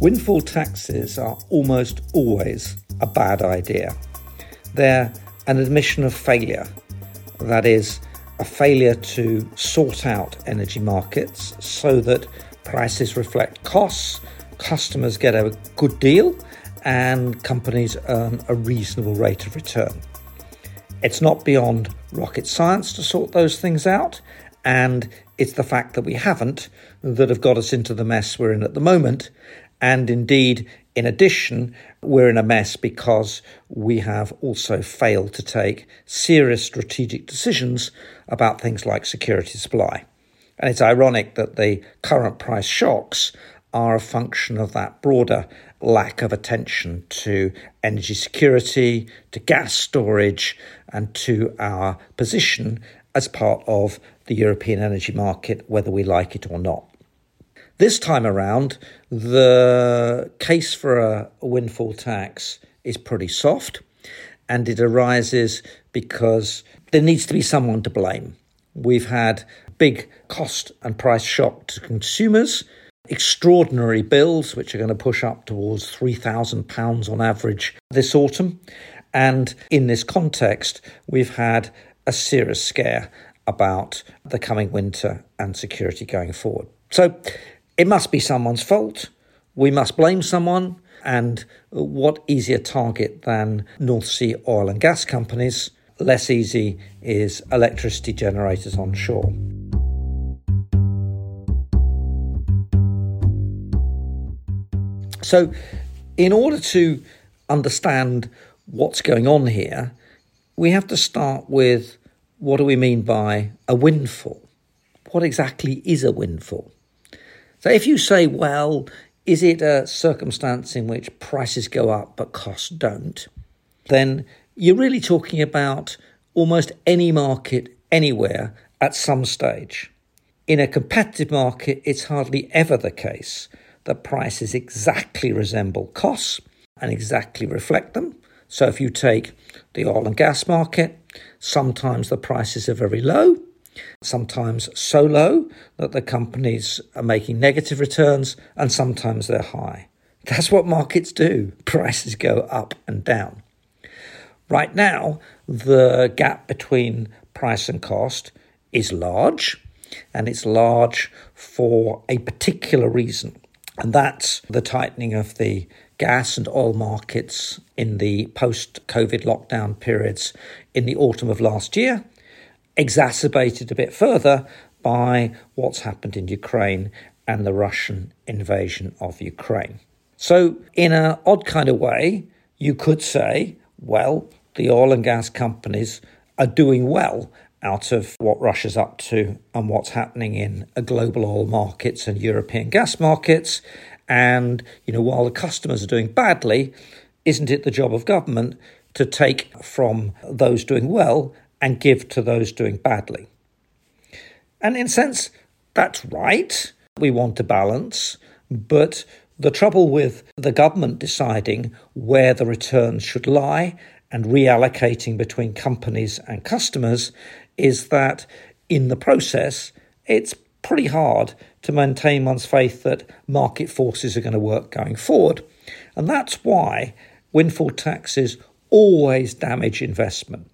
Windfall taxes are almost always a bad idea. They're an admission of failure, that is, a failure to sort out energy markets so that prices reflect costs, customers get a good deal, and companies earn a reasonable rate of return. It's not beyond rocket science to sort those things out, and it's the fact that we haven't that have got us into the mess we're in at the moment. And indeed, in addition, we're in a mess because we have also failed to take serious strategic decisions about things like security supply. And it's ironic that the current price shocks are a function of that broader lack of attention to energy security, to gas storage, and to our position as part of the European energy market, whether we like it or not. This time around, the case for a windfall tax is pretty soft, and it arises because there needs to be someone to blame. We've had big cost and price shock to consumers, extraordinary bills, which are going to push up towards £3,000 on average this autumn. And in this context, we've had a serious scare about the coming winter and security going forward. So it must be someone's fault. We must blame someone. And what easier target than North Sea oil and gas companies? Less easy is electricity generators on shore. So, in order to understand what's going on here, we have to start with what do we mean by a windfall? What exactly is a windfall? So if you say, well, is it a circumstance in which prices go up but costs don't? Then you're really talking about almost any market anywhere at some stage. In a competitive market, it's hardly ever the case that prices exactly resemble costs and exactly reflect them. So if you take the oil and gas market, sometimes the prices are very low sometimes so low that the companies are making negative returns, and sometimes they're high. That's what markets do. Prices go up and down. Right now, the gap between price and cost is large, and it's large for a particular reason, and that's the tightening of the gas and oil markets in the post COVID lockdown periods in the autumn of last year exacerbated a bit further by what's happened in Ukraine and the Russian invasion of Ukraine. So, in an odd kind of way, you could say, well, the oil and gas companies are doing well out of what Russia's up to and what's happening in global oil markets and European gas markets. And, you know, while the customers are doing badly, isn't it the job of government to take from those doing well and give to those doing badly. And in a sense, that's right. We want a balance, but the trouble with the government deciding where the returns should lie and reallocating between companies and customers is that in the process, it's pretty hard to maintain one's faith that market forces are going to work going forward. And that's why windfall taxes always damage investment.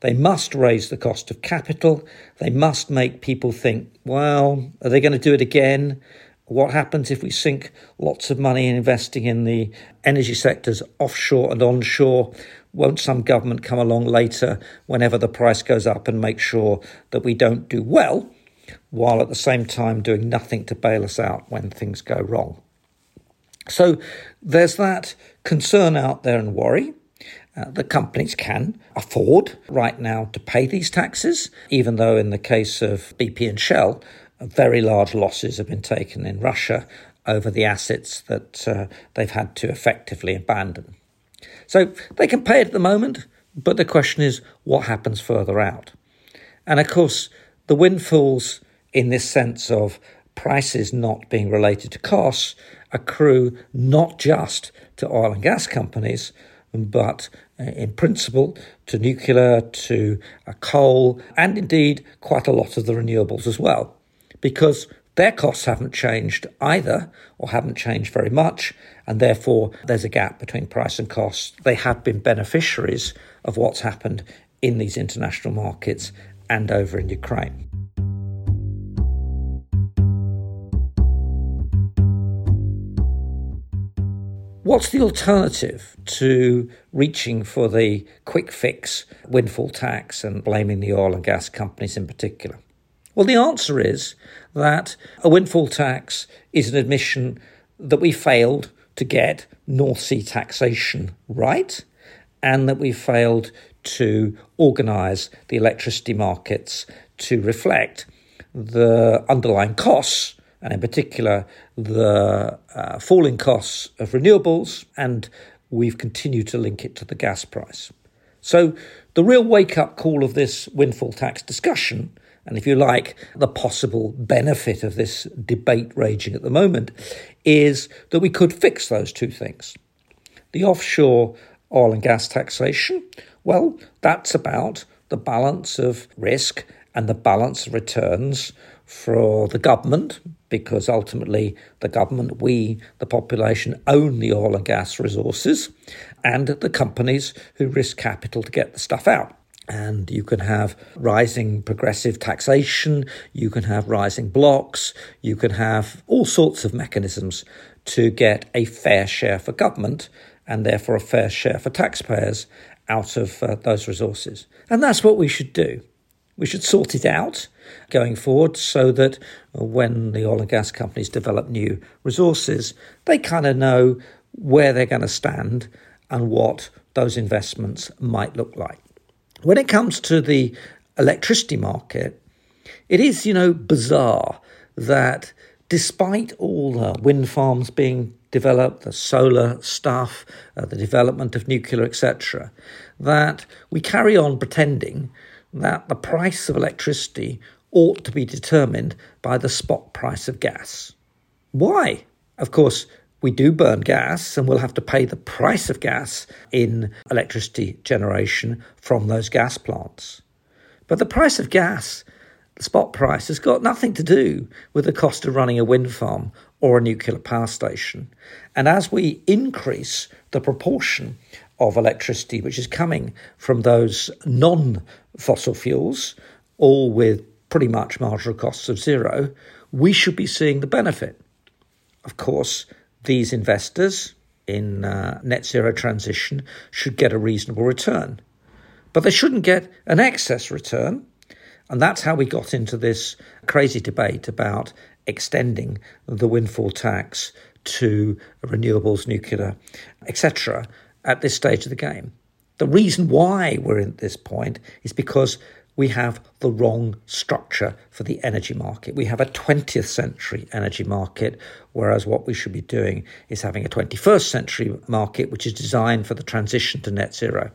They must raise the cost of capital. They must make people think, well, are they going to do it again? What happens if we sink lots of money in investing in the energy sectors offshore and onshore? Won't some government come along later whenever the price goes up and make sure that we don't do well, while at the same time doing nothing to bail us out when things go wrong? So there's that concern out there and worry. Uh, the companies can afford right now to pay these taxes, even though in the case of BP and Shell, very large losses have been taken in Russia over the assets that uh, they've had to effectively abandon. So they can pay it at the moment, but the question is what happens further out? And of course, the windfalls, in this sense of prices not being related to costs, accrue not just to oil and gas companies, but uh, in principle to nuclear, to coal, and indeed quite a lot of the renewables as well. Because Their costs haven't changed either, or haven't changed very much, and therefore there's a gap between price and cost. They have been beneficiaries of what's happened in these international markets and over in Ukraine. What's the alternative to reaching for the quick fix windfall tax and blaming the oil and gas companies in particular? Well, the answer is that a windfall tax is an admission that we failed to get North Sea taxation right and that we failed to organise the electricity markets to reflect the underlying costs and in particular the uh, falling costs of renewables, and we've continued to link it to the gas price. So, the real wake up call of this windfall tax discussion, and if you like, the possible benefit of this debate raging at the moment, is that we could fix those two things. The offshore oil and gas taxation, well, that's about the balance of risk and the balance of returns for the government, because ultimately the government, we, the population, own the oil and gas resources, and the companies who risk capital to get the stuff out. And you can have rising progressive taxation, you can have rising blocks, you can have all sorts of mechanisms to get a fair share for government and therefore a fair share for taxpayers out of uh, those resources. And that's what we should do. We should sort it out going forward so that when the oil and gas companies develop new resources, they kind of know where they're going to stand and what those investments might look like. When it comes to the electricity market, it is, you know, bizarre that despite all the wind farms being developed, the solar stuff, uh, the development of nuclear, etc., that we carry on pretending that the price of electricity ought to be determined by the spot price of gas. Why? Of course, we do burn gas and we'll have to pay the price of gas in electricity generation from those gas plants. But the price of gas, the spot price, has got nothing to do with the cost of running a wind farm or a nuclear power station. And as we increase the proportion of electricity which is coming from those non fossil fuels, all with pretty much marginal costs of zero, we should be seeing the benefit. Of course, these investors in uh, net zero transition should get a reasonable return, but they shouldn't get an excess return. And that's how we got into this crazy debate about extending the windfall tax to renewables, nuclear, etc., at this stage of the game. The reason why we're at this point is because we have the wrong structure for the energy market. We have a 20th century energy market, whereas what we should be doing is having a 21st century market which is designed for the transition to net zero.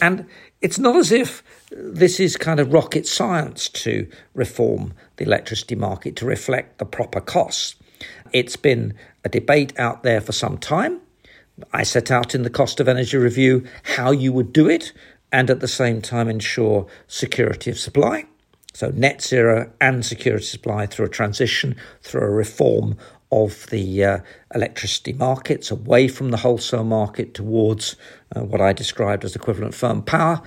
And it's not as if this is kind of rocket science to reform the electricity market to reflect the proper costs. It's been a debate out there for some time. I set out in the cost of energy review how you would do it and at the same time ensure security of supply. So, net zero and security supply through a transition, through a reform of the uh, electricity markets away from the wholesale market towards uh, what I described as equivalent firm power.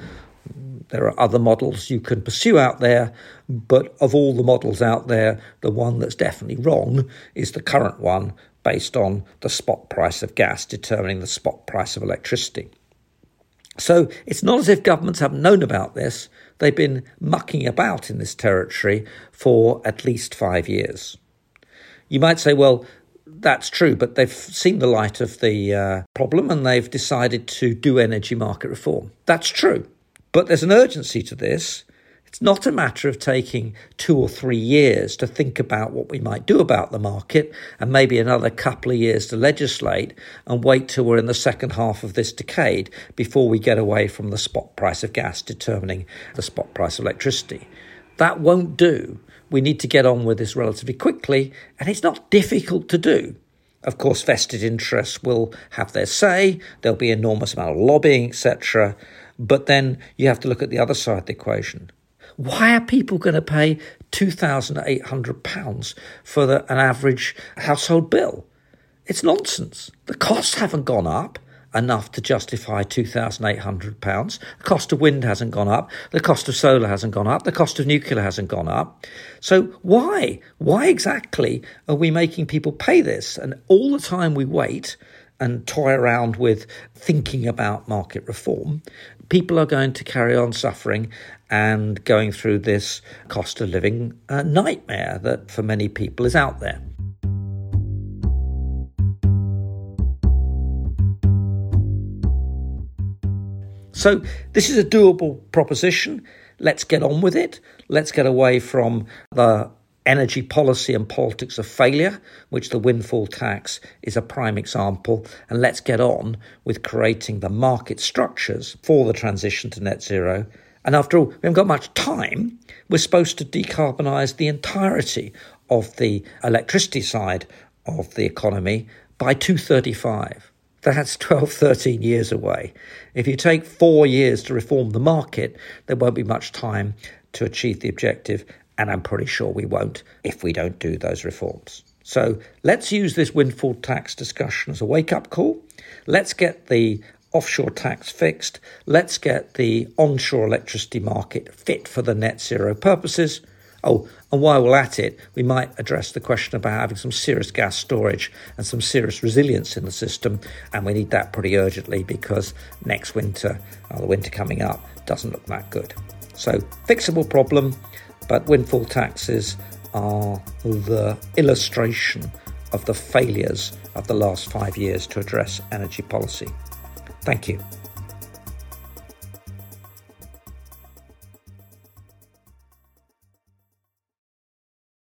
There are other models you can pursue out there, but of all the models out there, the one that's definitely wrong is the current one based on the spot price of gas determining the spot price of electricity. So it's not as if governments haven't known about this. They've been mucking about in this territory for at least five years. You might say, well, that's true, but they've seen the light of the uh, problem and they've decided to do energy market reform. That's true. But there's an urgency to this it's not a matter of taking two or three years to think about what we might do about the market and maybe another couple of years to legislate and wait till we're in the second half of this decade before we get away from the spot price of gas determining the spot price of electricity. That won't do. We need to get on with this relatively quickly, and it's not difficult to do. Of course, vested interests will have their say, there'll be enormous amount of lobbying, etc. But then you have to look at the other side of the equation Why are people going to pay £2,800 for the, an average household bill? It's nonsense. The costs haven't gone up enough to justify £2,800. The cost of wind hasn't gone up. The cost of solar hasn't gone up. The cost of nuclear hasn't gone up. So why? Why exactly are we making people pay this? And all the time we wait and toy around with thinking about market reform, people are going to carry on suffering and going through this cost of living uh, nightmare that for many people is out there. So, this is a doable proposition. Let's get on with it. Let's get away from the energy policy and politics of failure, which the windfall tax is a prime example, and let's get on with creating the market structures for the transition to net zero. And after all, we haven't got much time. We're supposed to decarbonise the entirety of the electricity side of the economy by 235. That's 12, 13 years away. If you take four years to reform the market, there won't be much time to achieve the objective and I'm pretty sure we won't if we don't do those reforms. So let's use this windfall tax discussion as a wake up call. Let's get the offshore tax fixed. Let's get the onshore electricity market fit for the net zero purposes. Oh, and while we're at it, we might address the question about having some serious gas storage and some serious resilience in the system. And we need that pretty urgently because next winter, or the winter coming up, doesn't look that good. So, fixable problem. But windfall taxes are the illustration of the failures of the last five years to address energy policy. Thank you.